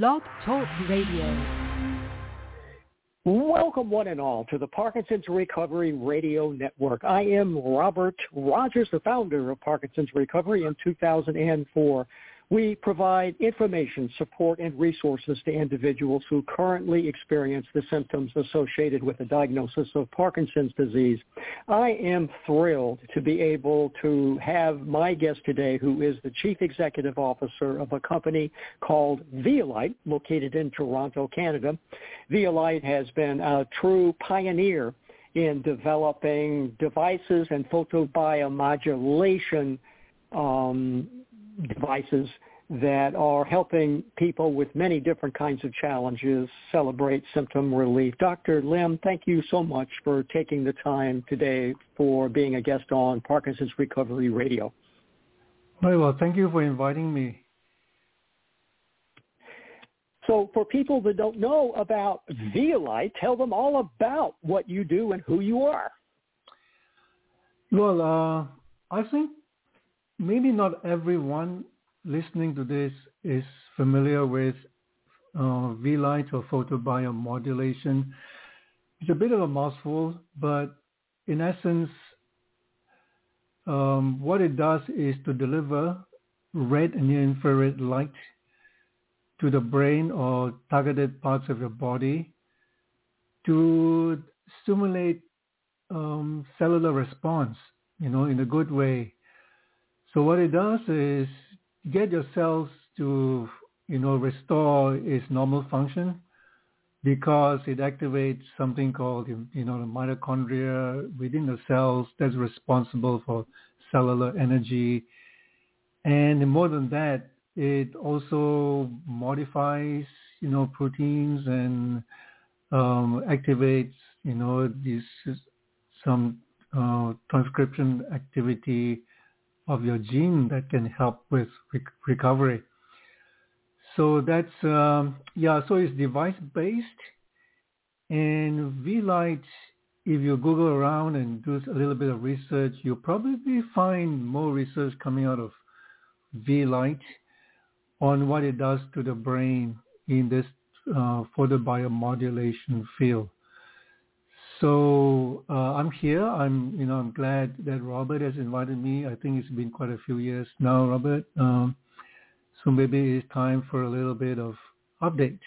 Blog Talk Radio. Welcome one and all to the Parkinson's Recovery Radio Network. I am Robert Rogers, the founder of Parkinson's Recovery in 2004. We provide information, support, and resources to individuals who currently experience the symptoms associated with the diagnosis of Parkinson's disease. I am thrilled to be able to have my guest today, who is the Chief Executive Officer of a company called Vielight, located in Toronto, Canada. Vielight has been a true pioneer in developing devices and photobiomodulation um, devices that are helping people with many different kinds of challenges celebrate symptom relief. Dr. Lim, thank you so much for taking the time today for being a guest on Parkinson's Recovery Radio. Very well. Thank you for inviting me. So for people that don't know about Vielight, tell them all about what you do and who you are. Well, uh, I think maybe not everyone listening to this is familiar with uh, Vielight or photobiomodulation. It's a bit of a mouthful, but in essence, um, what it does is to deliver red and infrared light to the brain or targeted parts of your body to stimulate um, cellular response, you know, in a good way. So what it does is get your cells to, you know, restore its normal function because it activates something called, you know, the mitochondria within the cells that's responsible for cellular energy. And more than that, it also modifies, you know, proteins and um, activates, you know, these some uh, transcription activity of your gene that can help with rec- recovery. So that's um, yeah. So it's device based, and Vielight. If you Google around and do a little bit of research, you'll probably find more research coming out of Vielight on what it does to the brain in this uh, photobiomodulation field. So uh, I'm here. I'm, you know, I'm glad that Robert has invited me. I think it's been quite a few years now, Robert. Um, so maybe it's time for a little bit of update.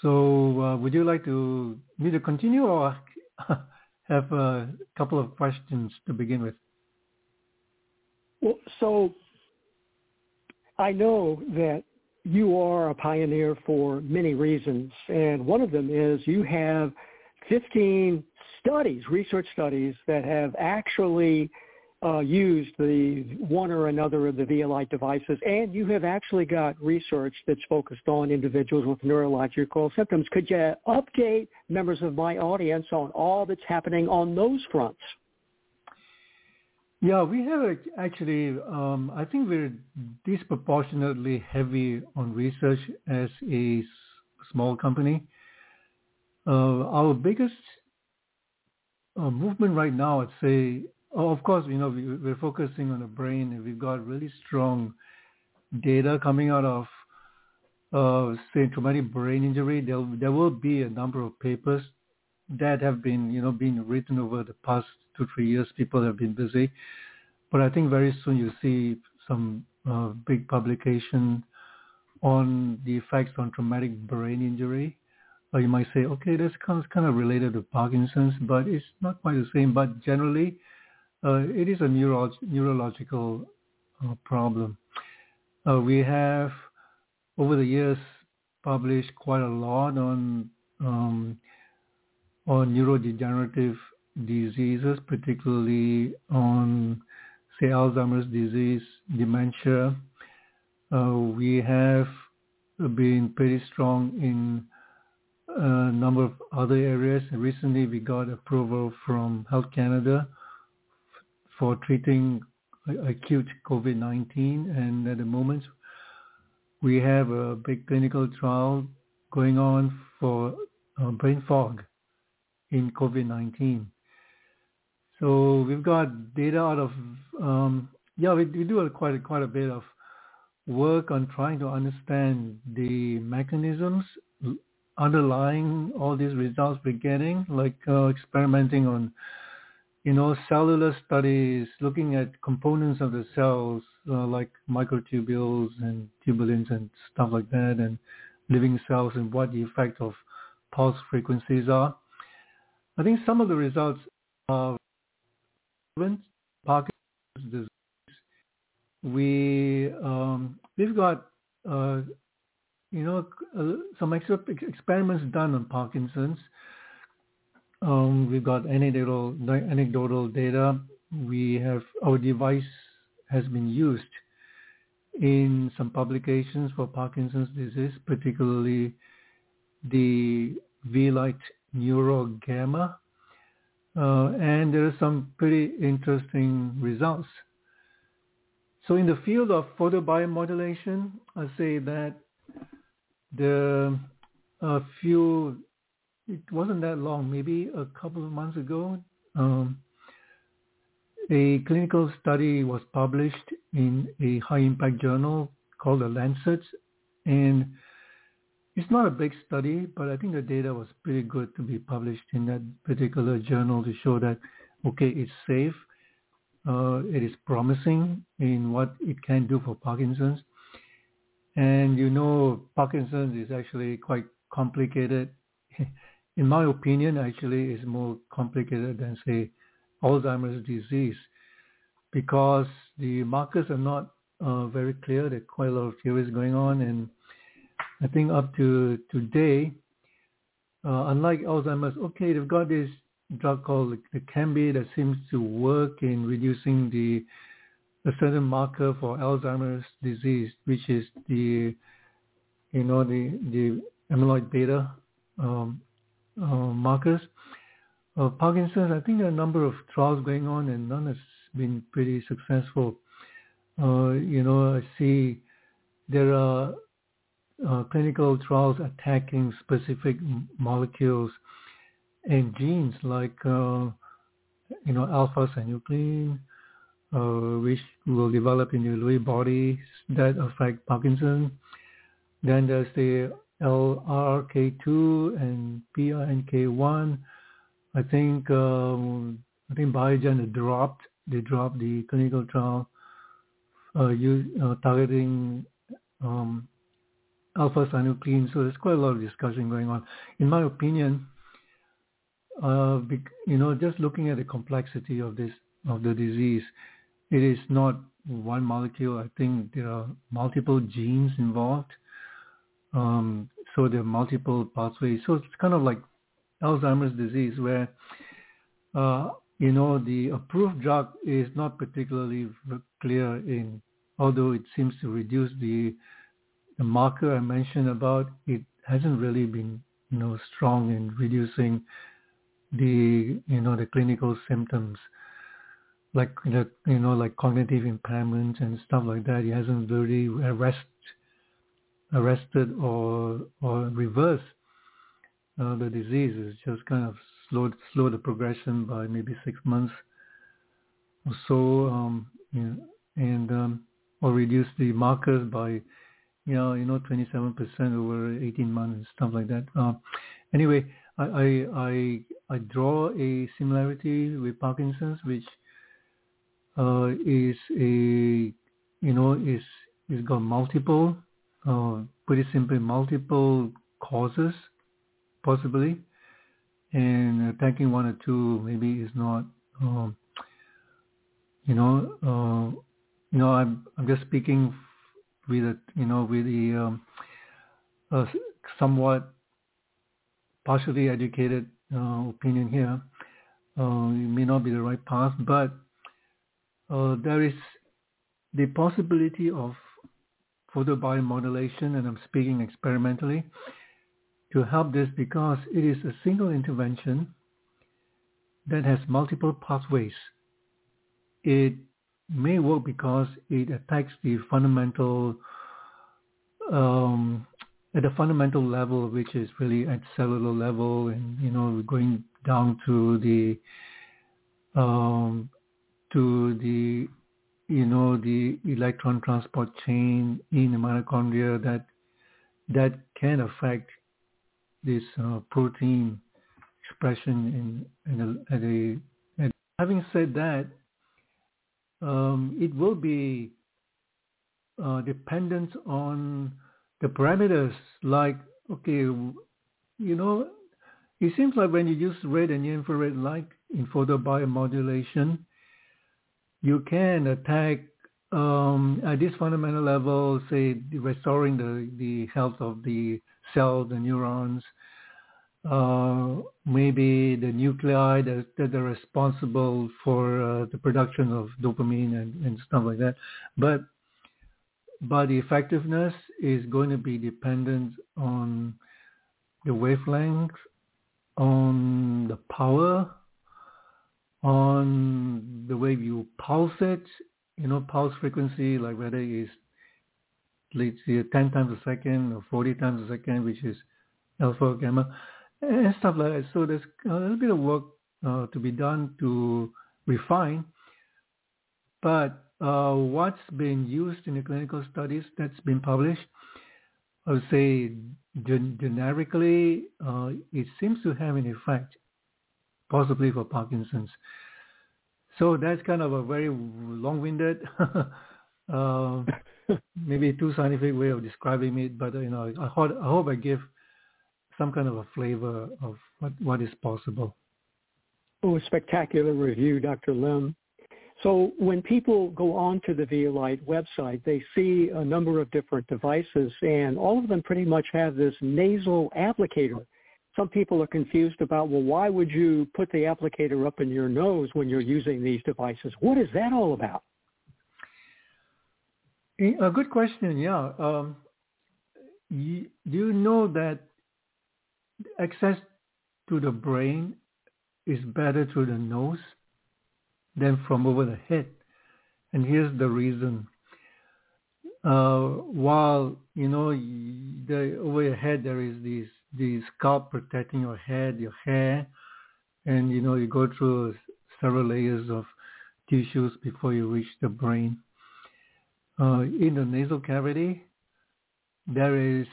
So uh, would you like to me to continue or have a couple of questions to begin with? Well, so I know that you are a pioneer for many reasons, and one of them is you have 15 studies, research studies that have actually uh, used the one or another of the Vielight devices, and you have actually got research that's focused on individuals with neurological symptoms. Could you update members of my audience on all that's happening on those fronts? Yeah, we have actually, um, I think we're disproportionately heavy on research as a small company. Uh, our biggest uh, movement right now, I'd say, oh, of course, you know, we, we're focusing on the brain and we've got really strong data coming out of, uh, say, traumatic brain injury. There, there will be a number of papers that have been, you know, being written over the past two, three years. People have been busy. But I think very soon you'll see some uh, big publication on the effects on traumatic brain injury you might say, okay, this kind of, kind of related to Parkinson's, but it's not quite the same. But generally, uh, it is a neuro- neurological uh, problem. Uh, we have, over the years, published quite a lot on um, on neurodegenerative diseases, particularly on, say, Alzheimer's disease, dementia. Uh, we have been pretty strong in a number of other areas. Recently, we got approval from Health Canada for treating acute COVID-19, and at the moment, we have a big clinical trial going on for uh, brain fog in COVID-19. So we've got data out of um, yeah, we, we do quite quite a bit of work on trying to understand the mechanisms underlying all these results we're getting, like uh, experimenting on, you know, cellular studies, looking at components of the cells, uh, like microtubules and tubulins and stuff like that, and living cells and what the effect of pulse frequencies are. I think some of the results are Parkinson's disease. We um, we've got uh, you know, uh, some extra experiments done on Parkinson's. Um, we've got anecdotal, anecdotal data. We have our device has been used in some publications for Parkinson's disease, particularly the Vielight Neuro Gamma. Uh, and there are some pretty interesting results. So in the field of photobiomodulation, I say that the a few it wasn't that long, maybe a couple of months ago, um, a clinical study was published in a high impact journal called the Lancet, and it's not a big study, but I think the data was pretty good to be published in that particular journal to show that okay, it's safe, uh, it is promising in what it can do for Parkinson's, and you know, Parkinson's is actually quite complicated. In my opinion, actually, is more complicated than say Alzheimer's disease because the markers are not uh, very clear. There are quite a lot of theories going on, and I think up to today, uh, unlike Alzheimer's, okay, they've got this drug called the Leqembi that seems to work in reducing the a certain marker for Alzheimer's disease, which is the, you know, the, the amyloid beta um, uh, markers. Uh, Parkinson's, I think there are a number of trials going on and none has been pretty successful. Uh, you know, I see there are uh, clinical trials attacking specific molecules and genes like, uh, you know, alpha-synuclein, uh, which will develop in the Lewy body that affect Parkinson. Then there's the LRRK2 and PINK1. I think um, I think Biogen dropped they dropped the clinical trial uh, use, uh, targeting um, alpha synuclein. So there's quite a lot of discussion going on. In my opinion, uh, you know, just looking at the complexity of this of the disease, it is not one molecule. I think there are multiple genes involved. Um, so there are multiple pathways. So it's kind of like Alzheimer's disease where, uh, you know, the approved drug is not particularly clear in, although it seems to reduce the, the marker I mentioned about, it hasn't really been, you know, strong in reducing the, you know, the clinical symptoms like you know like cognitive impairment and stuff like that. He hasn't really arrest, arrested or or reversed uh, the disease. It's just kind of slowed slow the progression by maybe six months or so, um, you know, and um, or reduce the markers by you know you know 27% over 18 months and stuff like that. Uh, anyway, I I I draw a similarity with Parkinson's, which uh, is a you know is is got multiple uh, pretty simply multiple causes possibly and attacking one or two maybe is not um, you know uh, you know I'm I'm just speaking with a you know with the um, uh, somewhat partially educated uh, opinion here. Uh, it may not be the right path, but uh, there is the possibility of photobiomodulation, and I'm speaking experimentally, to help this because it is a single intervention that has multiple pathways. It may work because it attacks the fundamental, um, at the fundamental level, which is really at cellular level, and you know, going down to the um, to the you know, the electron transport chain in the mitochondria that that can affect this uh, protein expression in, in a, at a, at, having said that, um, it will be uh, dependent on the parameters like, okay, you know, it seems like when you use red and infrared light in photobiomodulation, you can attack um, at this fundamental level, say restoring the, the health of the cells, the neurons, uh, maybe the nuclei that, that are responsible for uh, the production of dopamine and, and stuff like that. But but the effectiveness is going to be dependent on the wavelength, on the power, on the way you pulse it, you know, pulse frequency, like whether it's let's say 10 times a second or 40 times a second, which is alpha or gamma, and stuff like that. So there's a little bit of work uh, to be done to refine. But uh, what's been used in the clinical studies that's been published, I would say gen- generically, uh, it seems to have an effect, possibly for Parkinson's. So that's kind of a very long-winded, uh, maybe too scientific way of describing it, but you know, I, hope, I hope I give some kind of a flavor of what, what is possible. Oh, spectacular review, Dr. Lim. So when people go onto the Vielight website, they see a number of different devices, and all of them pretty much have this nasal applicator some people are confused about, well, why would you put the applicator up in your nose when you're using these devices? What is that all about? A good question, yeah. Um, you, do you know that access to the brain is better through the nose than from over the head? And here's the reason. Uh, while, you know, the, over your head there is these the scalp protecting your head, your hair, and you know you go through several layers of tissues before you reach the brain. Uh, in the nasal cavity, there is,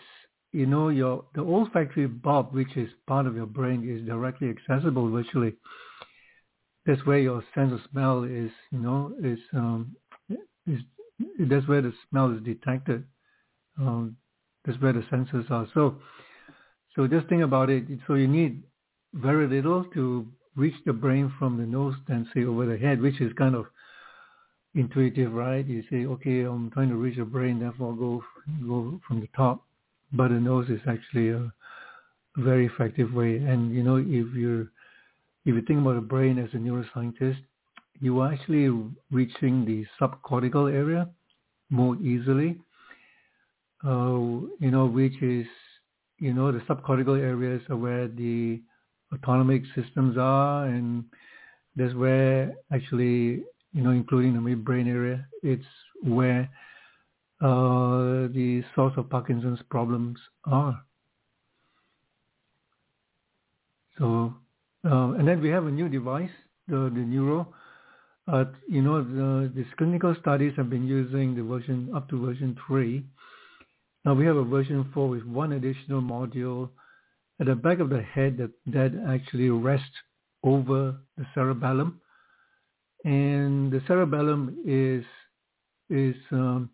you know, your the olfactory bulb, which is part of your brain, is directly accessible virtually. That's where your sense of smell is, you know, is um, is that's where the smell is detected. Um, that's where the senses are. So so just think about it. So you need very little to reach the brain from the nose than say over the head, which is kind of intuitive, right? You say, okay, I'm trying to reach the brain, therefore go go from the top. But the nose is actually a very effective way. And you know, if you're if you think about the brain as a neuroscientist, you are actually reaching the subcortical area more easily. Uh, you know, which is you know, the subcortical areas are where the autonomic systems are, and that's where actually, you know, including the midbrain area, it's where uh, the source of Parkinson's problems are. So, uh, and then we have a new device, the, the Neuro. Uh, you know, the, these clinical studies have been using the version up to version 3 now we have a version 4 with one additional module at the back of the head that, that actually rests over the cerebellum. And the cerebellum is is um,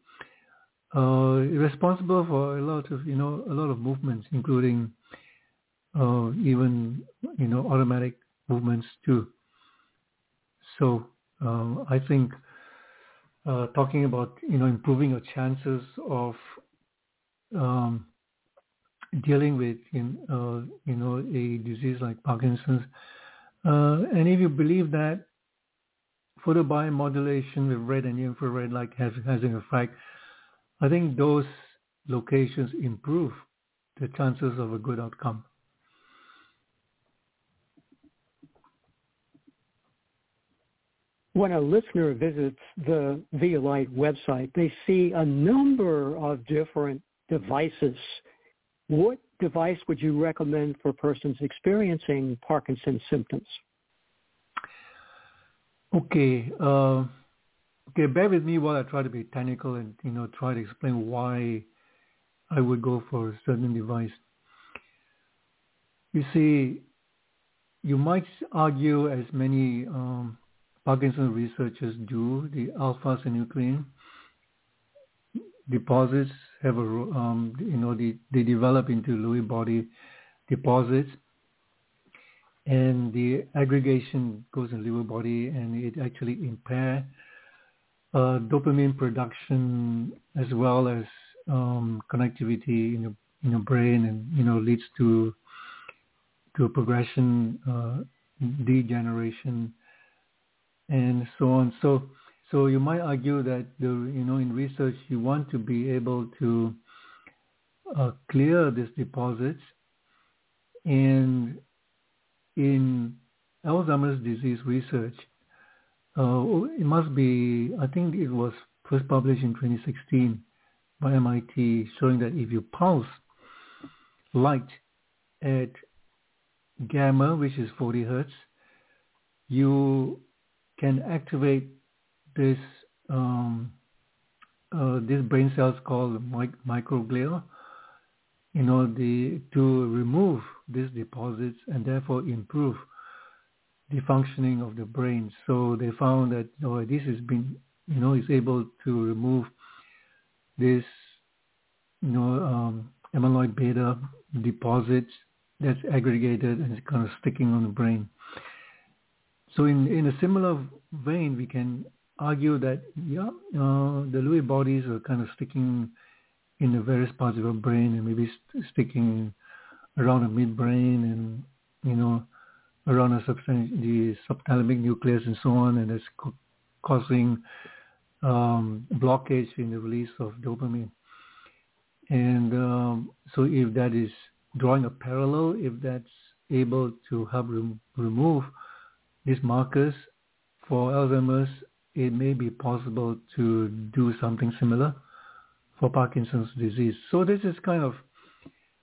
uh, responsible for a lot of you know a lot of movements, including uh, even you know automatic movements too. So uh, I think uh, talking about you know improving your chances of um, dealing with in, uh, you know a disease like Parkinson's. Uh, and if you believe that photobiomodulation with red and infrared light has, has an effect, I think those locations improve the chances of a good outcome. When a listener visits the Vielight website, they see a number of different devices. What device would you recommend for persons experiencing Parkinson's symptoms? Okay. Uh, okay, bear with me while I try to be technical and you know try to explain why I would go for a certain device. You see, you might argue, as many um, Parkinson researchers do, the alpha-synuclein deposits have a, um, you know, they, they develop into Lewy body deposits and the aggregation goes in Lewy body and it actually impair uh, dopamine production as well as um, connectivity in your, in your brain and, you know, leads to, to a progression, uh, degeneration and so on. So, so you might argue that the, you know, in research, you want to be able to uh, clear these deposits. And in Alzheimer's disease research, uh, it must be, I think it was first published in 2016 by MIT, showing that if you pulse light at gamma, which is 40 hertz, you can activate this um, uh, these brain cells called mic- microglia, you know, the, to remove these deposits and therefore improve the functioning of the brain. So they found that oh, this has been, you know, is able to remove this, you know, um, amyloid beta deposits that's aggregated and it's kind of sticking on the brain. So in, in a similar vein, we can argue that, yeah, uh, the Lewy bodies are kind of sticking in the various parts of our brain and maybe st- sticking around the midbrain and, you know, around the, substan- the subthalamic nucleus and so on, and it's co- causing um, blockage in the release of dopamine. And um, so if that is drawing a parallel, if that's able to help rem- remove these markers for Alzheimer's, it may be possible to do something similar for Parkinson's disease. So this is kind of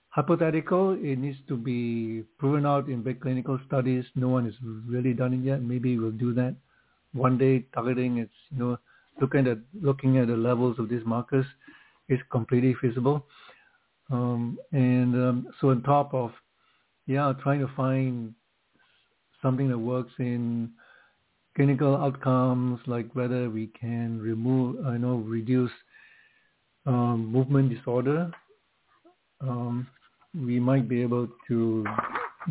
hypothetical. It needs to be proven out in big clinical studies. No one has really done it yet. Maybe we'll do that one day. Targeting it's you know looking at looking at the levels of these markers is completely feasible. Um, and um, so on top of yeah, trying to find something that works in clinical outcomes, like whether we can remove, I know, reduce um, movement disorder, um, we might be able to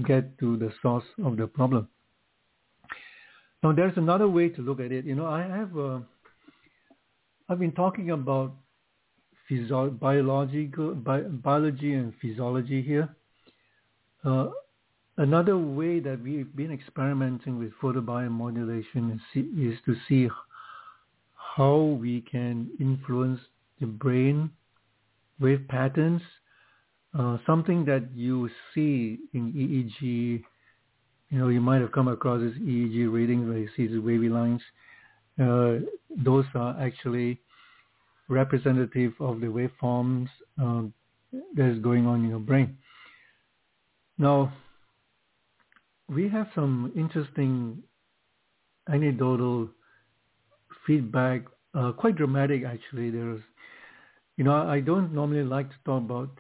get to the source of the problem. Now, there's another way to look at it. You know, I have, uh, I've been talking about physio- biological, bi- biology and physiology here. Uh, another way that we've been experimenting with photobiomodulation is, is to see how we can influence the brain wave patterns, uh, something that you see in EEG. You know, you might have come across this EEG readings where you see the wavy lines. Uh, those are actually representative of the waveforms um, that is going on in your brain. Now, we have some interesting anecdotal feedback, uh, quite dramatic actually. There's you know, I don't normally like to talk about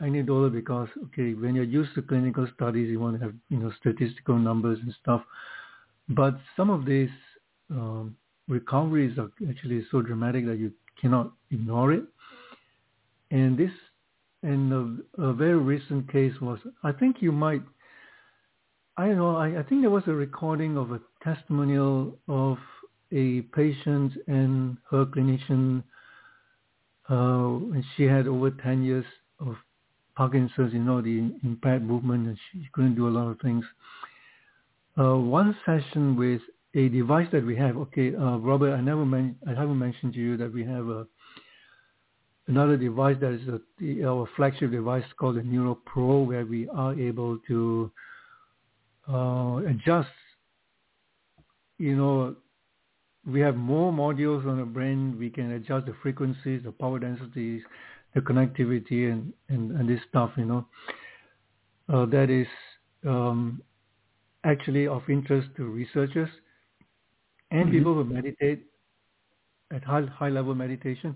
anecdotal because, okay, when you're used to clinical studies, you want to have, you know, statistical numbers and stuff. But some of these um, recoveries are actually so dramatic that you cannot ignore it. And this, and a, a very recent case was, I think you might, I don't know, I, I think there was a recording of a testimonial of a patient and her clinician uh, and she had over 10 years of Parkinson's, you know, the impaired movement, and she couldn't do a lot of things. Uh, one session with a device that we have. Okay, uh, Robert, I never men- I haven't mentioned to you that we have a another device that is a, our flagship device called the NeuroPro, where we are able to uh, adjust, you know, we have more modules on the brain. We can adjust the frequencies, the power densities, the connectivity, and, and, and this stuff, you know. Uh, that is um, actually of interest to researchers and mm-hmm. people who meditate at high high level meditation.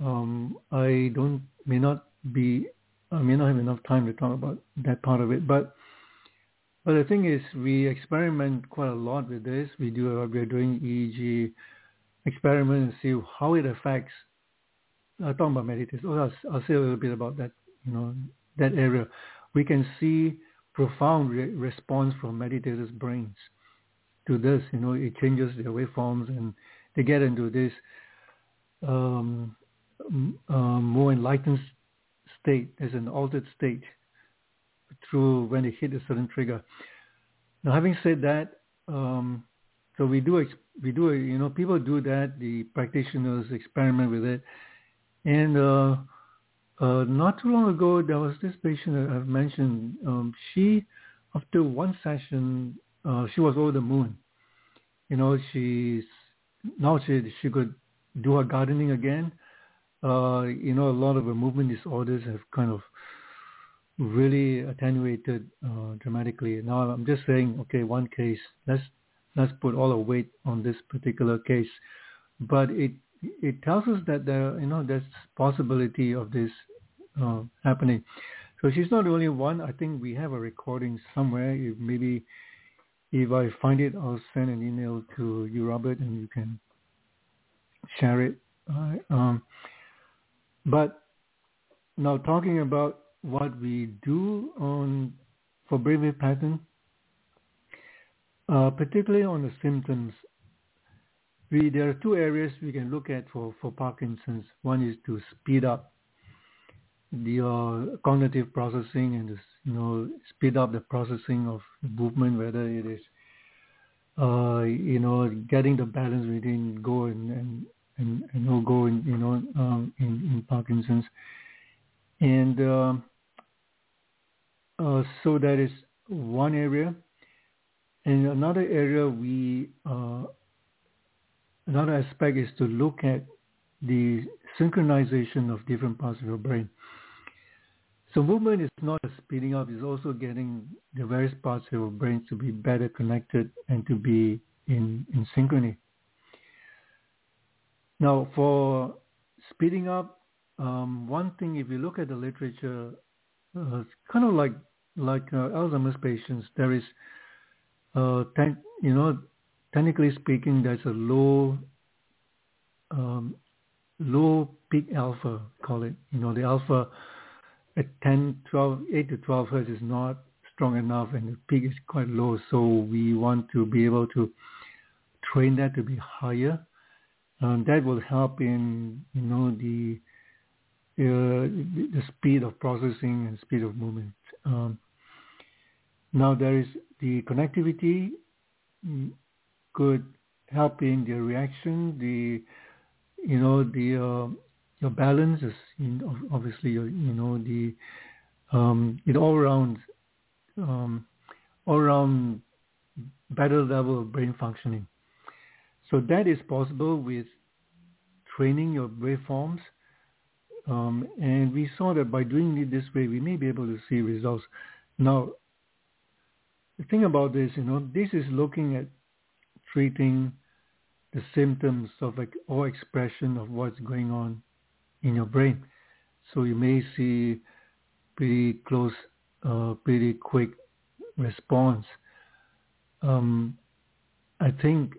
Um, I don't may not be I may not have enough time to talk about that part of it, but but the thing is, we experiment quite a lot with this. We do we're doing EEG experiment and see how it affects. Uh, talking about meditation, oh, I'll, I'll say a little bit about that. You know that area. We can see profound re- response from meditators' brains to this. You know, it changes their waveforms and they get into this um, um, more enlightened state, as an altered state through when they hit a certain trigger. Now, having said that, um, so we do we do you know people do that. The practitioners experiment with it, and uh, uh, not too long ago there was this patient I've mentioned. Um, she after one session uh, she was over the moon. You know she's now she she could do her gardening again. Uh, you know a lot of her movement disorders have kind of really attenuated uh, dramatically. Now I'm just saying, okay, one case. Let's let's put all the weight on this particular case, but it it tells us that there you know there's possibility of this uh, happening. So she's not only one. I think we have a recording somewhere. If maybe if I find it, I'll send an email to you, Robert, and you can share it. Uh, um, but now talking about what we do on for brainwave pattern, uh, particularly on the symptoms, we, there are two areas we can look at for, for Parkinson's. One is to speed up the uh, cognitive processing and you know speed up the processing of movement, whether it is uh, you know getting the balance between go and and, and, and no go in you know um, in, in Parkinson's, and um, uh, so that is one area. And another area we, uh, another aspect is to look at the synchronization of different parts of your brain. So movement is not speeding up, it's also getting the various parts of your brain to be better connected and to be in, in synchrony. Now for speeding up, um, one thing if you look at the literature, uh, it's kind of like like uh, Alzheimer's patients, there is, uh, ten, you know, technically speaking, there's a low, um, low peak alpha, call it. You know, the alpha at 10, 12, 8 to 12 hertz is not strong enough and the peak is quite low. So we want to be able to train that to be higher. Um, that will help in, you know, the, the speed of processing and speed of movement. Um, now there is the connectivity mm, could help in the reaction, the you know the uh, your balance is obviously you know the um, it all around um, all around better level of brain functioning. So that is possible with training your waveforms. Um, and we saw that by doing it this way, we may be able to see results. Now, the thing about this, you know, this is looking at treating the symptoms of like or expression of what's going on in your brain. So you may see pretty close, uh, pretty quick response. Um, I think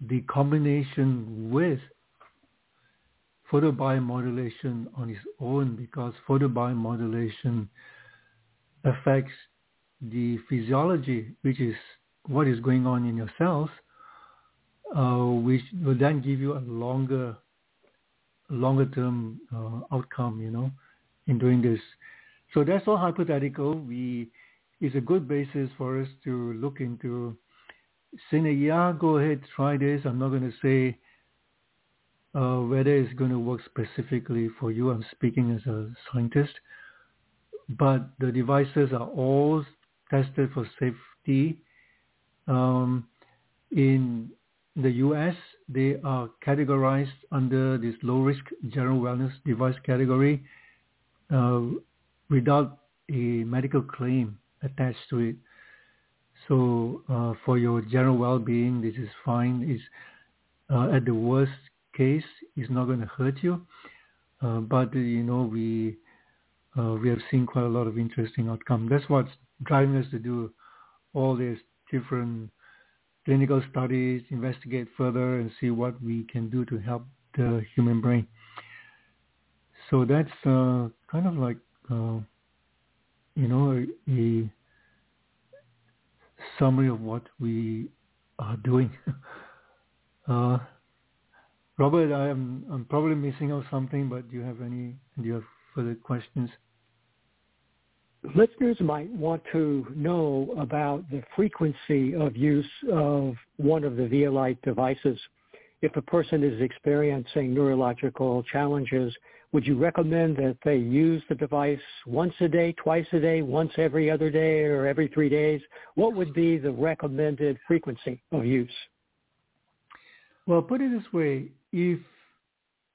the combination with photobiomodulation on its own, because photobiomodulation affects the physiology, which is what is going on in your cells, uh, which will then give you a longer, longer term uh, outcome, you know, in doing this. So that's all hypothetical. We is a good basis for us to look into saying, yeah, go ahead, try this. I'm not going to say uh, whether it's going to work specifically for you. I'm speaking as a scientist. But the devices are all tested for safety. Um, in the U.S., they are categorized under this low-risk general wellness device category uh, without a medical claim attached to it. So uh, for your general well-being, this is fine. It's, uh, at the worst case, is not going to hurt you. Uh, but you know, we uh, we have seen quite a lot of interesting outcome. That's what's driving us to do all these different clinical studies, investigate further, and see what we can do to help the human brain. So that's uh, kind of like uh, you know a, a summary of what we are doing. Robert, I am I'm probably missing out something, but do you have any do you have further questions? Listeners might want to know about the frequency of use of one of the Vielight devices. If a person is experiencing neurological challenges, would you recommend that they use the device once a day, twice a day, once every other day, or every three days? What would be the recommended frequency of use? Well, put it this way: if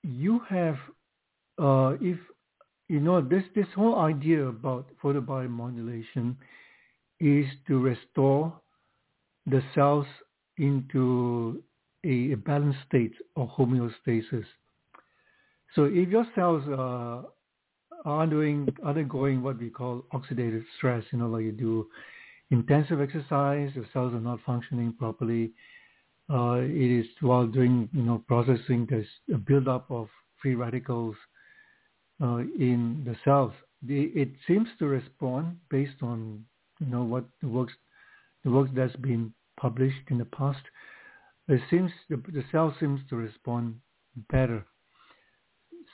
you have, uh, if you know this this whole idea about photobiomodulation is to restore the cells into a, a balanced state of homeostasis. So if your cells are undergoing, undergoing what we call oxidative stress, you know, like you do intensive exercise, your cells are not functioning properly. Uh, it is while doing, you know, processing, there's a buildup of free radicals uh, in the cells. The, it seems to respond based on, you know, what the works, the work that's been published in the past. It seems the, the cell seems to respond better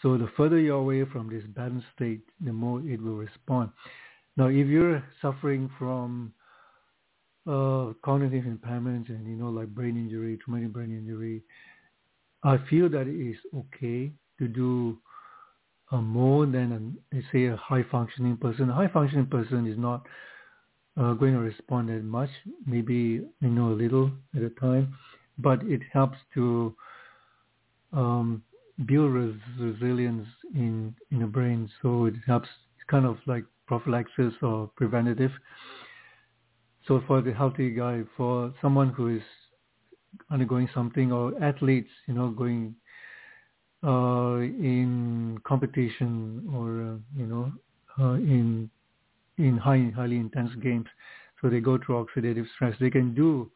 so the further you're away from this balanced state, the more it will respond. Now, if you're suffering from uh, cognitive impairments and, you know, like brain injury, traumatic brain injury, I feel that it is okay to do uh, more than, a, say, a high-functioning person. A high-functioning person is not uh, going to respond as much, maybe, you know, a little at a time, but it helps to um, build res- resilience in in the brain. So it helps. It's kind of like prophylaxis or preventative. So for the healthy guy, for someone who is undergoing something, or athletes, you know, going uh, in competition or uh, you know uh, in in high highly intense games, so they go through oxidative stress. They can do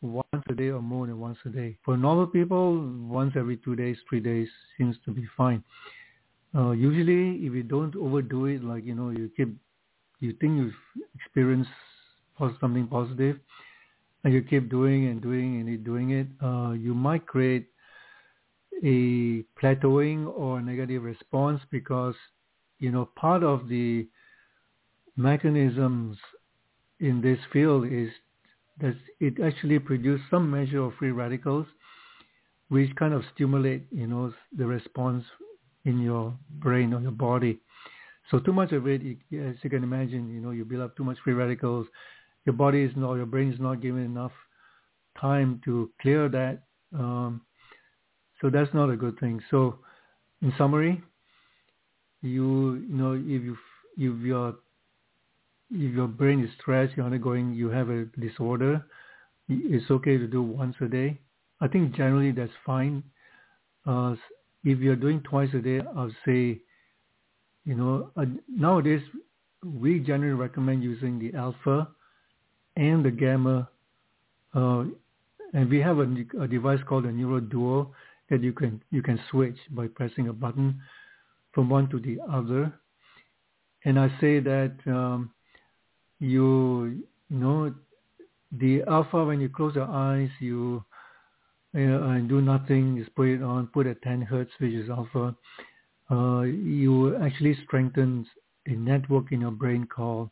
once a day or more than once a day. For normal people, once every two days, three days seems to be fine. Uh, usually, if you don't overdo it, like you know, you keep, you think you've experienced something positive, and you keep doing and doing and doing it, uh, you might create a plateauing or negative response because you know part of the mechanisms in this field is that it actually produces some measure of free radicals, which kind of stimulate, you know, the response in your brain or your body. So too much of it, as you can imagine, you know, you build up too much free radicals. Your body is not, your brain is not given enough time to clear that. Um, so that's not a good thing. So in summary, you, you know, if you if you're if your brain is stressed, you're undergoing, you have a disorder, it's okay to do once a day. I think generally that's fine. Uh, if you're doing twice a day, I'll say, you know, uh, nowadays we generally recommend using the alpha and the gamma, uh, and we have a, a, device called a NeuroDuo that you can you can switch by pressing a button from one to the other. And I say that um, you, you know, the alpha when you close your eyes, you, and do nothing, just put it on, put at 10 hertz, which is alpha. Uh, you actually strengthen a network in your brain called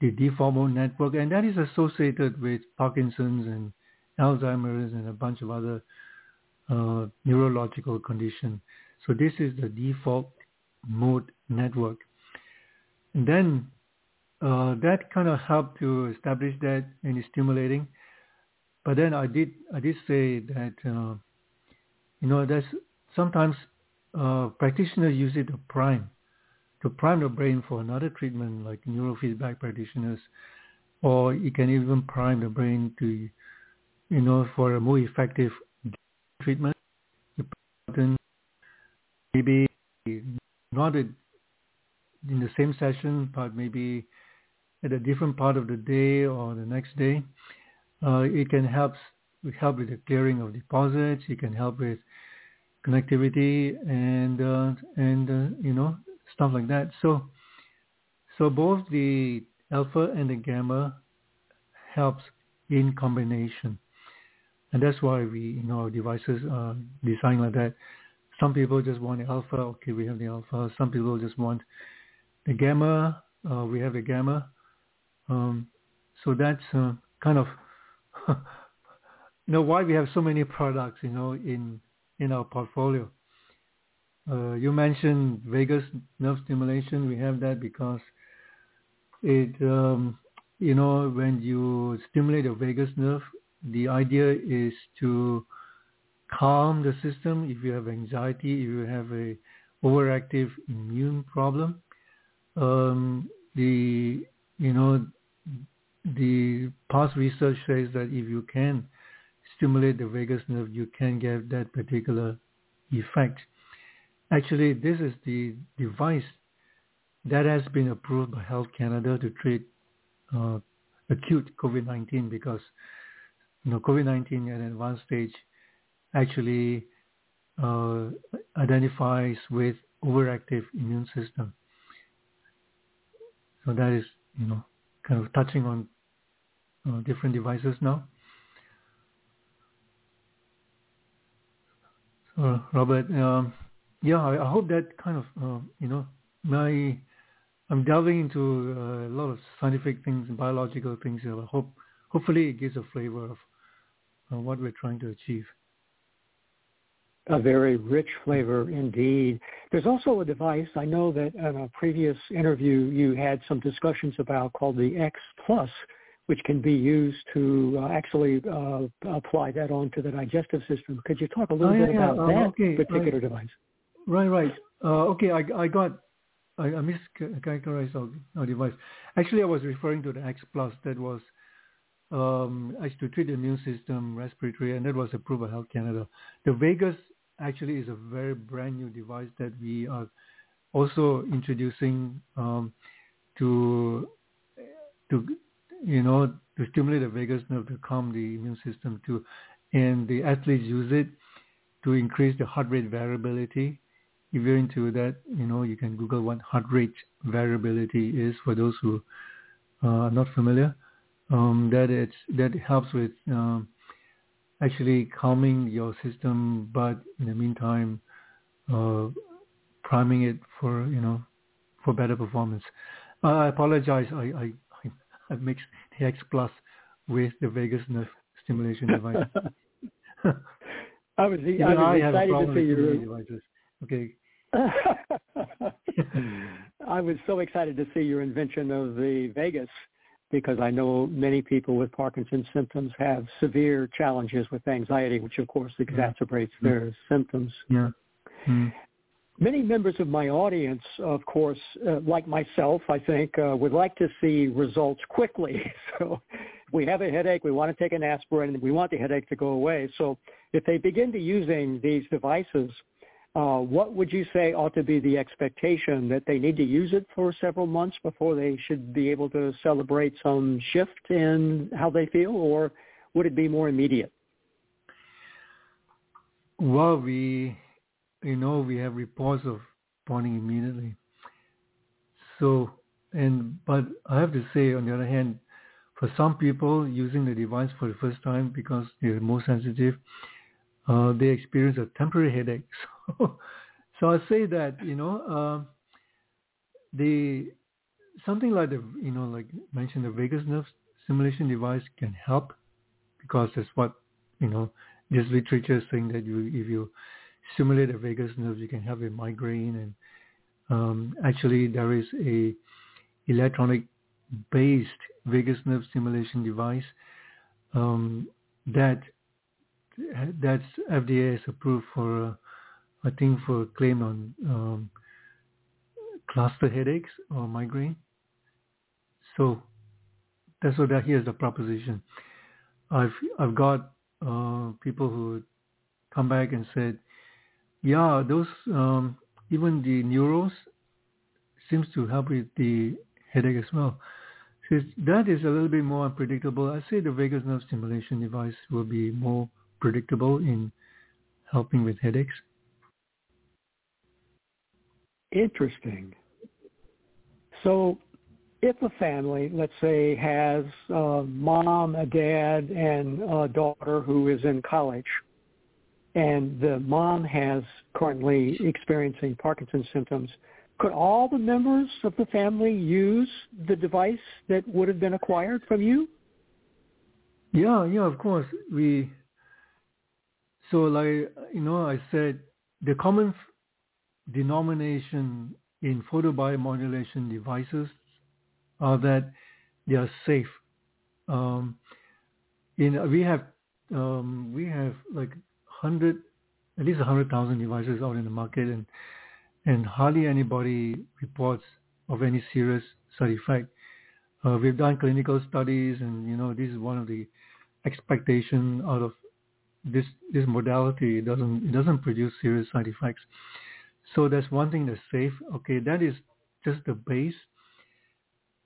the default network, and that is associated with Parkinson's and Alzheimer's and a bunch of other uh, neurological conditions. So this is the default mode network. And then uh, that kind of helped to establish that and it's stimulating. But then I did I did say that uh, you know that's sometimes uh, practitioners use it to prime to prime the brain for another treatment like neurofeedback practitioners, or you can even prime the brain to you know for a more effective treatment, maybe not in the same session, but maybe at a different part of the day or the next day. Uh, it can help help with the clearing of deposits. It can help with connectivity and uh, and uh, you know stuff like that. So so both the alpha and the gamma helps in combination, and that's why we you know our devices are designed like that. Some people just want the alpha. Okay, we have the alpha. Some people just want the gamma. Uh, we have the gamma. Um, so that's uh, kind of you know why we have so many products you know in in our portfolio. Uh, you mentioned vagus nerve stimulation. We have that because it, um, you know, when you stimulate the vagus nerve, the idea is to calm the system if you have anxiety, if you have a overactive immune problem. Um, the, you know, the past research says that if you can stimulate the vagus nerve, you can get that particular effect. Actually, this is the device that has been approved by Health Canada to treat uh, acute COVID-19 because you know COVID-19 at an advanced stage actually uh, identifies with overactive immune system. So that is you know kind of touching on uh, different devices now. Uh, Robert, um, yeah, I, I, hope that kind of, uh, you know, my, I'm delving into uh, a lot of scientific things and biological things. I hope, hopefully it gives a flavor of uh, what we're trying to achieve. A very rich flavor indeed. There's also a device, I know that in a previous interview you had some discussions about called the X Plus, which can be used to uh, actually uh, apply that onto the digestive system. Could you talk a little oh, bit yeah, about um, that okay, particular device? Right, right. Uh, okay, I, I got, I, I mischaracterized our, our, device. Actually, I was referring to the X Plus that was um, to treat the immune system, respiratory, and that was approved by Health Canada. The Vegas actually is a very brand new device that we are also introducing um, to to you know, to stimulate the vagus nerve to calm the immune system too. And the athletes use it to increase the heart rate variability. If you're into that, you know, you can Google what heart rate variability is for those who uh, are not familiar. Um, that it's that helps with um, actually calming your system, but in the meantime, uh, priming it for you know for better performance. Uh, I apologize. I, I I've mixed the X Plus with the vagus nerve stimulation device. I was, I was I excited to see your devices. Okay. I was so excited to see your invention of the Vegas because I know many people with Parkinson's symptoms have severe challenges with anxiety, which of course exacerbates yeah. their symptoms. Yeah. Mm. Many members of my audience, of course, uh, like myself, I think, uh, would like to see results quickly. So we have a headache, we want to take an aspirin, and we want the headache to go away. So if they begin to using these devices, uh, what would you say ought to be the expectation that they need to use it for several months before they should be able to celebrate some shift in how they feel, or would it be more immediate? Well, we you know, we have reports of spawning immediately. So, and, but I have to say, on the other hand, for some people using the device for the first time because they're more sensitive, uh, they experience a temporary headache. So, so I say that, you know, uh, the, something like the, you know, like mentioned the vagus nerve stimulation device can help because that's what, you know, this literature is saying that you, if you stimulate the vagus nerve, you can have a migraine. And um, actually, there is a electronic-based vagus nerve stimulation device um, that that's FDA approved for, uh, I think, for claim on um, cluster headaches or migraine. So that's what that here's the proposition. I've I've got uh, people who come back and said, yeah, those um, even the neurals seems to help with the headache as well. So that is a little bit more unpredictable. I say the vagus nerve stimulation device will be more predictable in helping with headaches. Interesting. So if a family, let's say, has a mom, a dad, and a daughter who is in college, and the mom has currently experiencing Parkinson's symptoms, could all the members of the family use the device that would have been acquired from you? Yeah, yeah, of course. We so like you know, I said the common denomination in photobiomodulation devices are that they are safe. Um, in we have um, we have like hundred at least hundred thousand devices out in the market, and and hardly anybody reports of any serious side effect. Uh, we've done clinical studies, and you know this is one of the expectation out of this this modality. It doesn't it doesn't produce serious side effects. So that's one thing that's safe. Okay, that is just the base,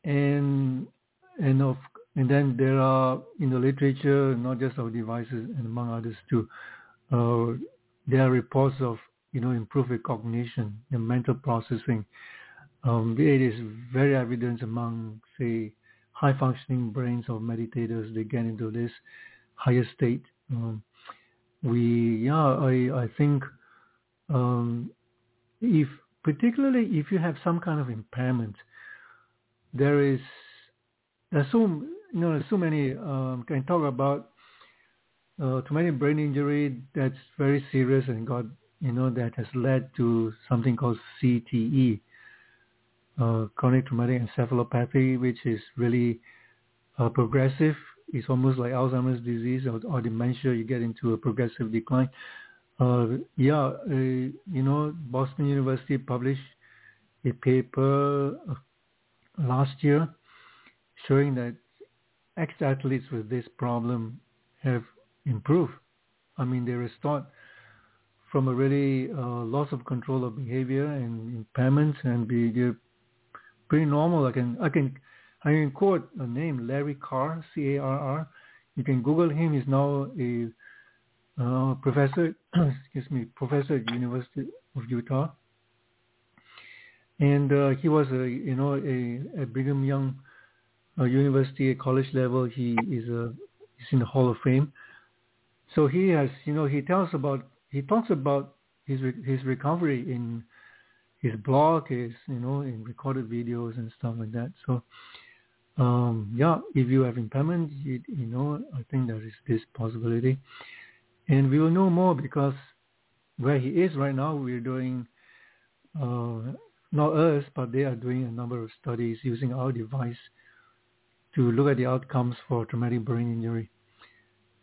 and and of and then there are in the literature not just of devices and among others too. Uh, there are reports of you know, improve your cognition, your mental processing. Um, it is very evident among, say, high functioning brains of meditators. They get into this higher state. Um, we, yeah, I, I think um, if particularly if you have some kind of impairment, there is there's so you know so many um, can talk about uh, many brain injury that's very serious and got you know, that has led to something called CTE, uh, chronic traumatic encephalopathy, which is really uh, progressive. It's almost like Alzheimer's disease or, or, dementia. You get into a progressive decline. Uh, yeah, uh, you know, Boston University published a paper uh, last year showing that ex-athletes with this problem have improved. I mean, they restored from a really uh, loss of control of behavior and impairments and be pretty normal. I can I can I can quote a name Larry Carr C A R R. You can Google him. He's now a uh, professor. excuse me, professor at University of Utah, and uh, he was a you know a, a Brigham Young uh, University at college level. He is a he's in the Hall of Fame. So he has, you know, he tells about he talks about his his recovery in his blog, his you know, in recorded videos and stuff like that. So um, yeah, if you have impairment, you, you know, I think there is this possibility, and we will know more because where he is right now, we're doing uh, not us, but they are doing a number of studies using our device to look at the outcomes for traumatic brain injury.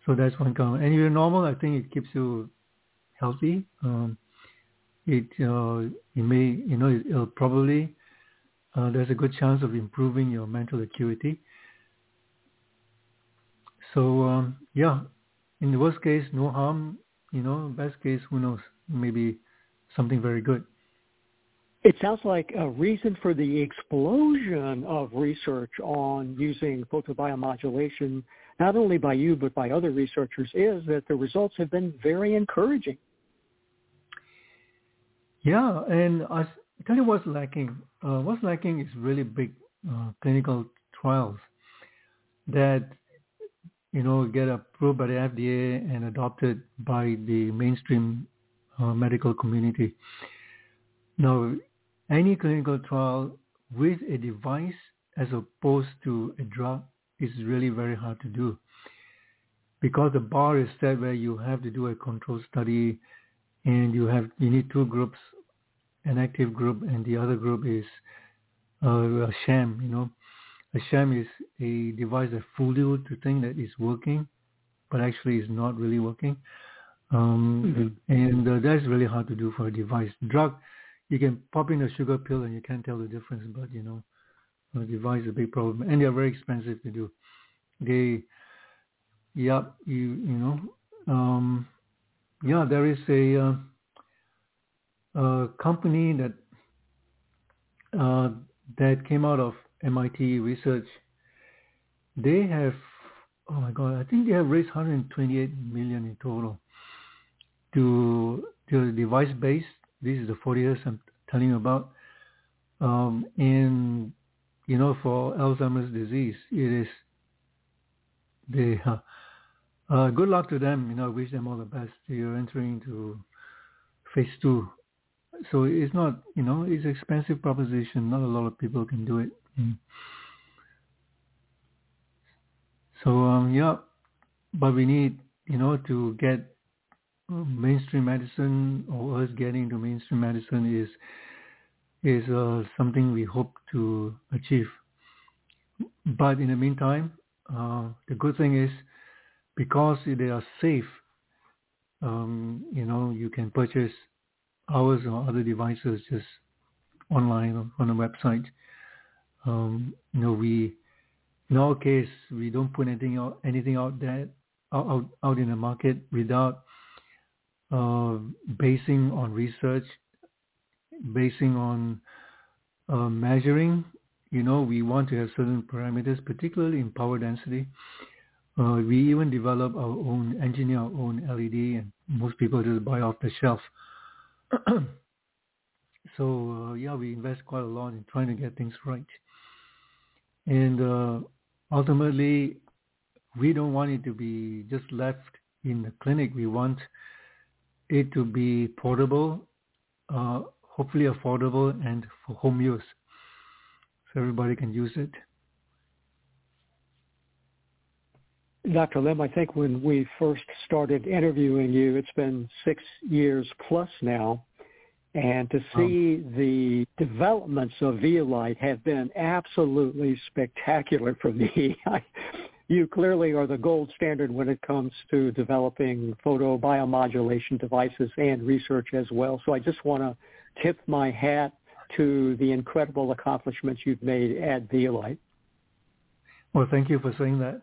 So that's one comment. And if you're normal, I think it keeps you healthy, um, it uh, it may you know it, will probably uh, there's a good chance of improving your mental acuity. So um, yeah, in the worst case, no harm. You know, best case, who knows? Maybe something very good. It sounds like a reason for the explosion of research on using photobiomodulation, not only by you but by other researchers, is that the results have been very encouraging. Yeah, and I tell you what's lacking. Uh, what's lacking is really big uh, clinical trials that you know get approved by the FDA and adopted by the mainstream uh, medical community. Now, any clinical trial with a device as opposed to a drug is really very hard to do because the bar is set where you have to do a control study and you have you need two groups an active group and the other group is uh, a sham, you know. A sham is a device that fools you to think that it's working, but actually is not really working. Um, mm-hmm. And uh, that's really hard to do for a device. Drug, you can pop in a sugar pill and you can't tell the difference, but you know, a device is a big problem, and they're very expensive to do. They, yeah, you you know, um, yeah, there is a, uh, a company that uh, that came out of MIT research. They have, oh my God, I think they have raised 128 million in total to to device based. This is the 40 years I'm telling you about. Um, and you know, for Alzheimer's disease, it is they. Uh, uh, good luck to them. You know, I wish them all the best. You're entering into phase two, so it's not. You know, it's an expensive proposition. Not a lot of people can do it. Mm. So um, yeah, but we need you know to get mainstream medicine or us getting to mainstream medicine is is uh, something we hope to achieve. But in the meantime, uh, the good thing is because they are safe, um, you know, you can purchase ours or other devices just online or on a website. Um, you know, we, in our case, we don't put anything out, anything out there, out, out in the market without uh, basing on research basing on uh, measuring, you know, we want to have certain parameters, particularly in power density. Uh, we even develop our own, engineer our own LED, and most people just buy off the shelf. so uh, yeah, we invest quite a lot in trying to get things right. And uh, ultimately, we don't want it to be just left in the clinic. We want it to be portable, uh, hopefully affordable and for home use. So everybody can use it. Dr. Lim, I think when we first started interviewing you, it's been six years plus now. And to see um, the developments of Vielight have been absolutely spectacular for me. you clearly are the gold standard when it comes to developing photobiomodulation devices and research as well. So I just want to tip my hat to the incredible accomplishments you've made at Vielight. Well, thank you for saying that.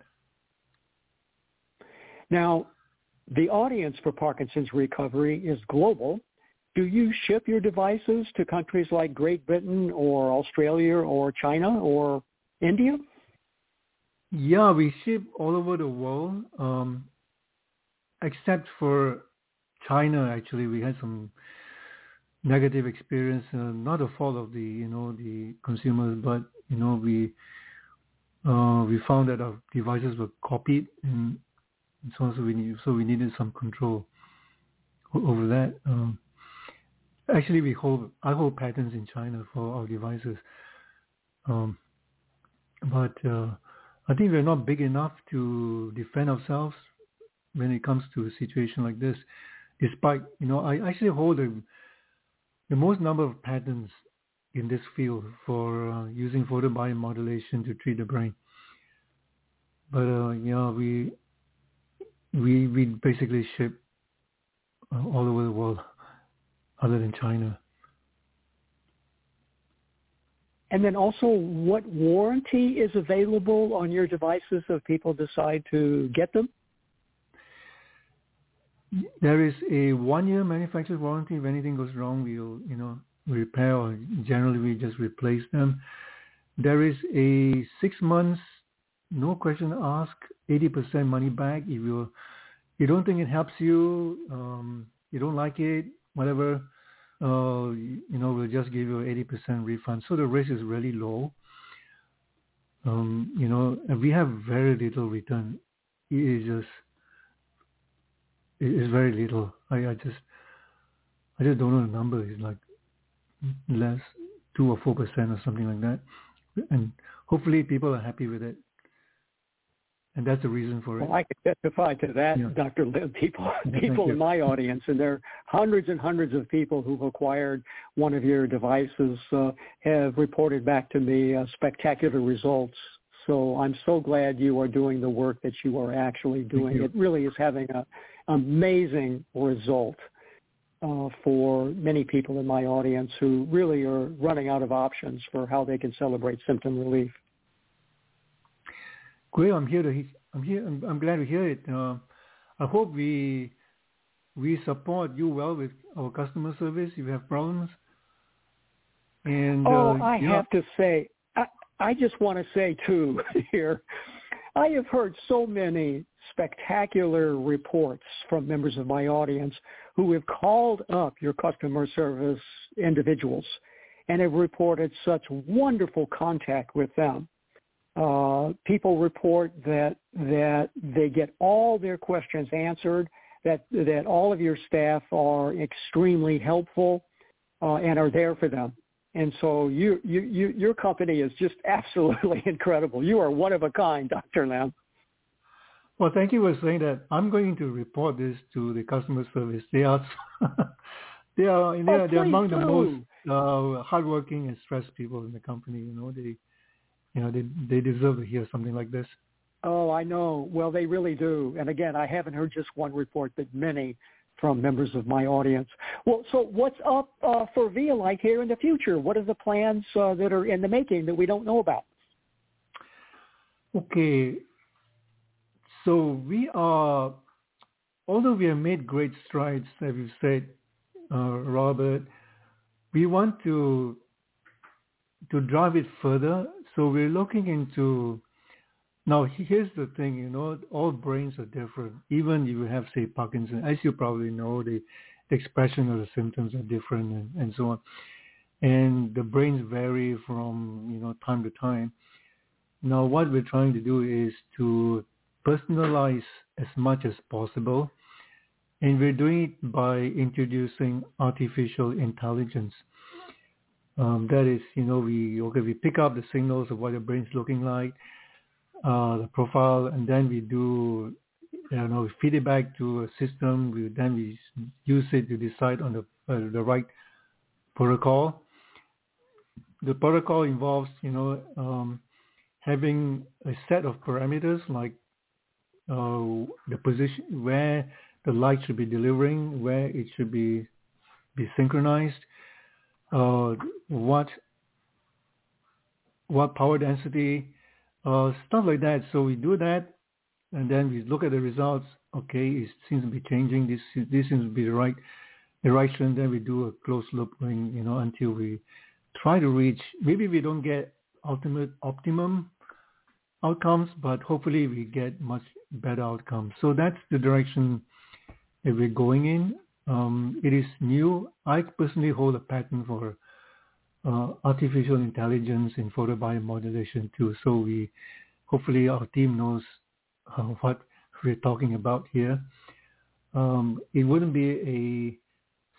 Now, the audience for Parkinson's recovery is global. Do you ship your devices to countries like Great Britain or Australia or China or India? Yeah, we ship all over the world, um, except for China. Actually, we had some negative experience, uh, not a fault of the you know the consumers, but you know we uh, we found that our devices were copied, and, and so on. So we need, so we needed some control over that. Um, actually, we hold I hold patents in China for our devices, um, but uh, I think we're not big enough to defend ourselves when it comes to a situation like this. Despite you know, I actually hold the most number of patents in this field for uh, using photobiomodulation to treat the brain. But uh, yeah, we we we basically ship uh, all over the world, other than China. And then also, what warranty is available on your devices if people decide to get them? There is a one-year manufacturer's warranty. If anything goes wrong, we'll, you know, repair or generally we just replace them. There is a six months, no question asked, 80% money back. If you you don't think it helps you, um, you don't like it, whatever, uh, you know, we'll just give you 80% refund. So the risk is really low. Um, you know, and we have very little return. It is just is very little. I, I just I just don't know the number. It's like less two or four percent or something like that. And hopefully people are happy with it. And that's the reason for it. Well, I can testify to that, yeah. Dr. Lim. People, people in my audience, and there are hundreds and hundreds of people who've acquired one of your devices, uh, have reported back to me uh, spectacular results. So I'm so glad you are doing the work that you are actually doing. It really is having a amazing result uh, for many people in my audience who really are running out of options for how they can celebrate symptom relief. Great, I'm here to. I'm here. I'm, I'm glad to hear it. Uh, I hope we we support you well with our customer service. If you have problems. And oh, uh, I have know, to say, I, I just want to say too here, I have heard so many spectacular reports from members of my audience who have called up your customer service individuals and have reported such wonderful contact with them. Uh, people report that that they get all their questions answered, that that all of your staff are extremely helpful uh, and are there for them. And so you, you, you, your company is just absolutely incredible. You are one of a kind, Dr. Lam. Well, thank you for saying that. I'm going to report this to the customer service. They are, they are, they are, they're among do. the most uh, hardworking and stressed people in the company. You know, they, you know, they they deserve to hear something like this. Oh, I know. Well, they really do. And again, I haven't heard just one report, but many from members of my audience. Well, so what's up uh, for Vielight here in the future? What are the plans uh, that are in the making that we don't know about? Okay, so we are, although we have made great strides, as you said, uh, Robert, we want to to drive it further. So we're looking into now, here's the thing, you know, all brains are different. Even if you have, say, Parkinson, as you probably know, the, expression of the symptoms are different and, and so on. And the brains vary from, you know, time to time. Now, what we're trying to do is to personalize as much as possible. And we're doing it by introducing artificial intelligence. Um, that is, you know, we okay, we pick up the signals of what your brain's looking like uh, the profile, and then we do you know feed it back to a system. We then we use it to decide on the uh, the right protocol. The protocol involves you know um, having a set of parameters like uh, the position where the light should be delivering, where it should be be synchronized, uh, what what power density uh, stuff like that. So we do that, and then we look at the results. Okay, it seems to be changing. This this seems to be the right direction. Then we do a close loop, going, you know, until we try to reach. Maybe we don't get ultimate optimum outcomes, but hopefully we get much better outcomes. So that's the direction that we're going in. Um, it is new. I personally hold a patent for uh, artificial intelligence in photobiomodulation too. So we, hopefully our team knows uh, what we're talking about here. Um, it wouldn't be a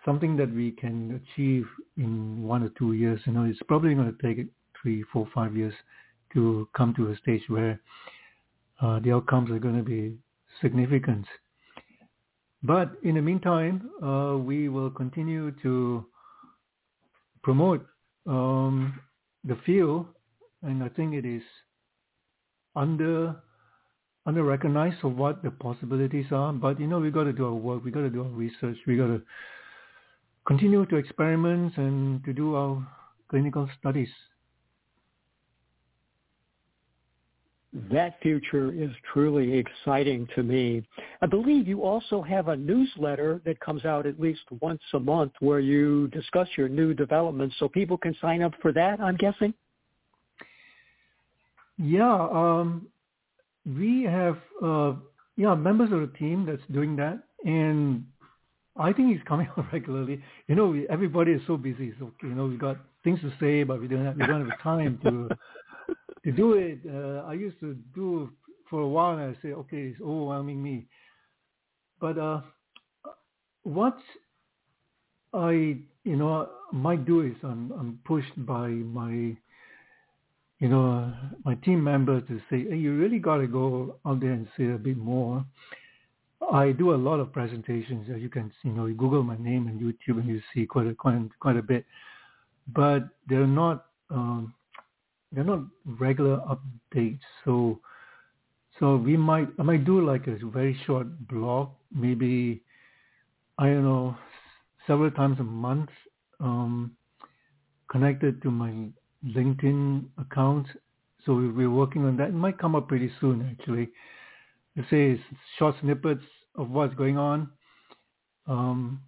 something that we can achieve in one or two years. You know, it's probably going to take three, four, five years to come to a stage where uh, the outcomes are going to be significant. But in the meantime, uh, we will continue to promote um, the field, and I think it is under under recognized of what the possibilities are. But you know, we got to do our work. We got to do our research. We got to continue to experiment and to do our clinical studies. That future is truly exciting to me. I believe you also have a newsletter that comes out at least once a month where you discuss your new developments so people can sign up for that, I'm guessing? Yeah, um, we have uh, yeah members of the team that's doing that, and I think he's coming out regularly. You know, everybody is so busy. So you know, we've got things to say, but we don't have, we don't have time to to do it. Uh, I used to do for a while, and I say, okay, it's overwhelming me. But uh, what I, you know, might do is I'm, I'm pushed by my, you know, my team members to say, hey, you really got to go out there and say a bit more. I do a lot of presentations, as you can, you know, you Google my name and YouTube, and you see quite a quite quite a bit. But they're not um, they're not regular updates. So so we might I might do like a very short blog, maybe I don't know, several times a month, um, connected to my LinkedIn account. So we're working on that. It might come up pretty soon, actually. To say short snippets of what's going on. um,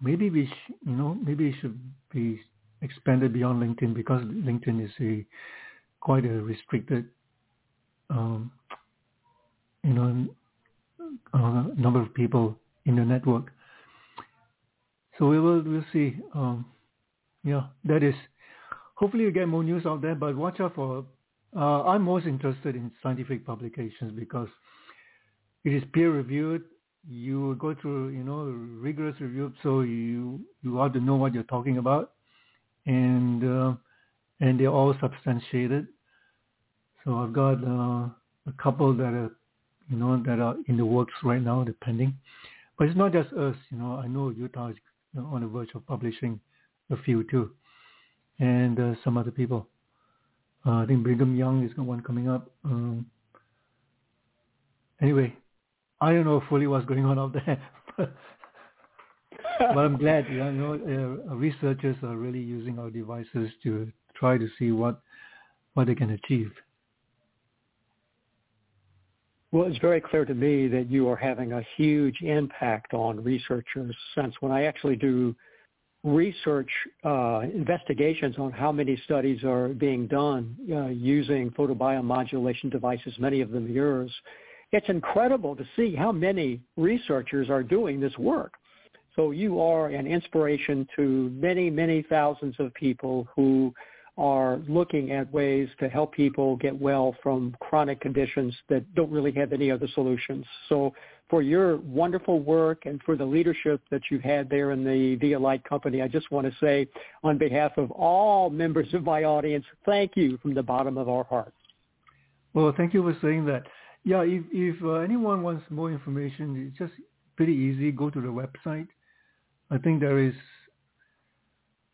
maybe we, sh- you know, maybe it should be expanded beyond LinkedIn because LinkedIn is a quite a restricted, um, you know, uh, number of people in the network. So we will we'll see. Um, yeah, that is. Hopefully, you get more news out there. But watch out for. Uh, I'm most interested in scientific publications because it is peer reviewed. You go through, you know, rigorous review, so you you ought to know what you're talking about, and uh, and they're all substantiated. So I've got uh, a couple that are, you know, that are in the works right now, depending. But it's not just us, you know. I know Utah is on the verge of publishing a few too, and uh, some other people. Uh, I think Brigham Young is got one coming up. Um, anyway, I don't know fully what's going on out there, but I'm glad. You know, uh, researchers are really using our devices to try to see what what they can achieve. Well, it's very clear to me that you are having a huge impact on researchers since when I actually do research uh, investigations on how many studies are being done uh, using photobiomodulation devices, many of them yours, it's incredible to see how many researchers are doing this work. So you are an inspiration to many, many thousands of people who are looking at ways to help people get well from chronic conditions that don't really have any other solutions. So for your wonderful work and for the leadership that you've had there in the Vielight company, I just want to say on behalf of all members of my audience, thank you from the bottom of our hearts. Well, thank you for saying that. Yeah, if, if uh, anyone wants more information, it's just pretty easy. Go to the website. I think there is,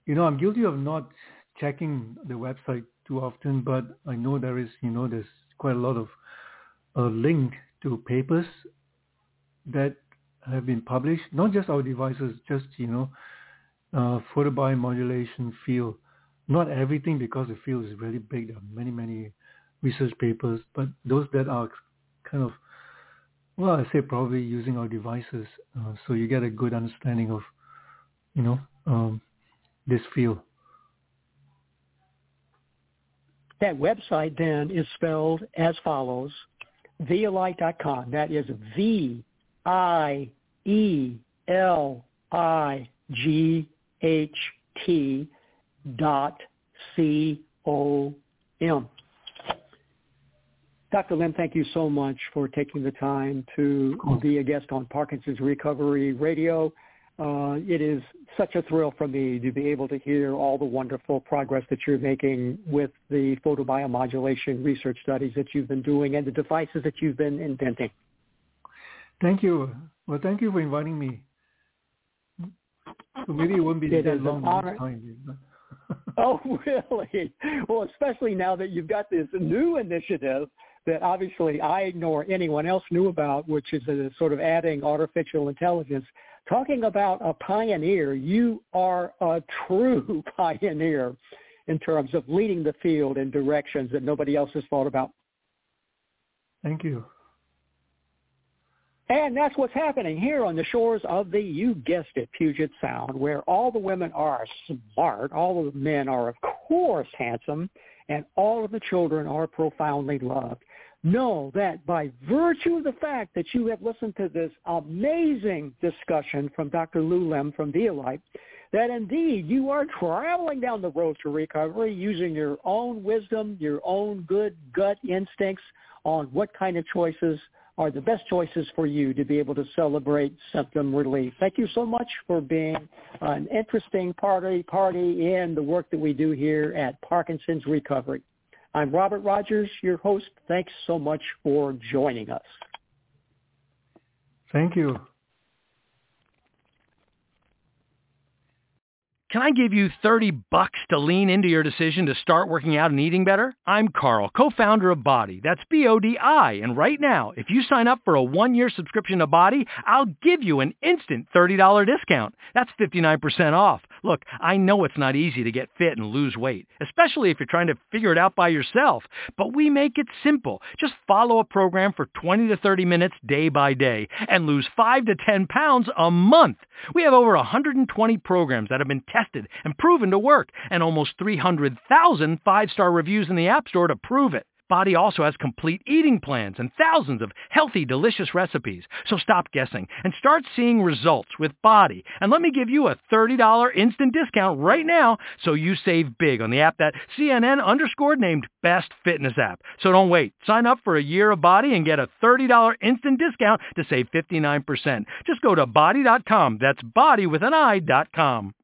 you know, I'm guilty of not checking the website too often, but I know there is, you know, there's quite a lot of uh, link to papers that have been published, not just our devices, just, you know, uh, photobiomodulation field. Not everything because the field is really big. There are many, many research papers, but those that are kind of, well, I say probably using our devices. Uh, so you get a good understanding of, you know, um, this field. That website then is spelled as follows, vielight.com. That is V-I-E-L-I-G-H-T dot C-O-M. Dr. Lim, thank you so much for taking the time to be a guest on Parkinson's Recovery Radio. Uh, it is such a thrill for me to be able to hear all the wonderful progress that you're making with the photobiomodulation research studies that you've been doing and the devices that you've been inventing. Thank you. Well, thank you for inviting me. So maybe it won't be it that long time. oh, really? Well, especially now that you've got this new initiative that obviously I nor anyone else knew about, which is a sort of adding artificial intelligence talking about a pioneer, you are a true pioneer in terms of leading the field in directions that nobody else has thought about. Thank you. And that's what's happening here on the shores of the, you guessed it, Puget Sound, where all the women are smart, all the men are, of course, handsome, and all of the children are profoundly loved know that by virtue of the fact that you have listened to this amazing discussion from Dr. Lew Lim from Vielight, that indeed you are traveling down the road to recovery using your own wisdom, your own good gut instincts on what kind of choices are the best choices for you to be able to celebrate symptom relief. Thank you so much for being an interesting party party in the work that we do here at Parkinson's Recovery. I'm Robert Rogers, your host. Thanks so much for joining us. Thank you. Can I give you 30 bucks to lean into your decision to start working out and eating better? I'm Carl, co-founder of Bodi. That's B-O-D-I. And right now, if you sign up for a one-year subscription to Bodi, I'll give you an instant $30 discount. That's 59% off. Look, I know it's not easy to get fit and lose weight, especially if you're trying to figure it out by yourself. But we make it simple. Just follow a program for 20 to 30 minutes day by day and lose 5 to 10 pounds a month. We have over 120 programs that have been tested and proven to work, and almost 300,000 five-star reviews in the App Store to prove it. Bodi also has complete eating plans and thousands of healthy, delicious recipes. So stop guessing and start seeing results with Bodi. And let me give you a $30 instant discount right now so you save big on the app that CNN underscored named Best Fitness App. So don't wait. Sign up for a year of Bodi and get a $30 instant discount to save 59%. Just go to bodi.com. That's body with an I.com.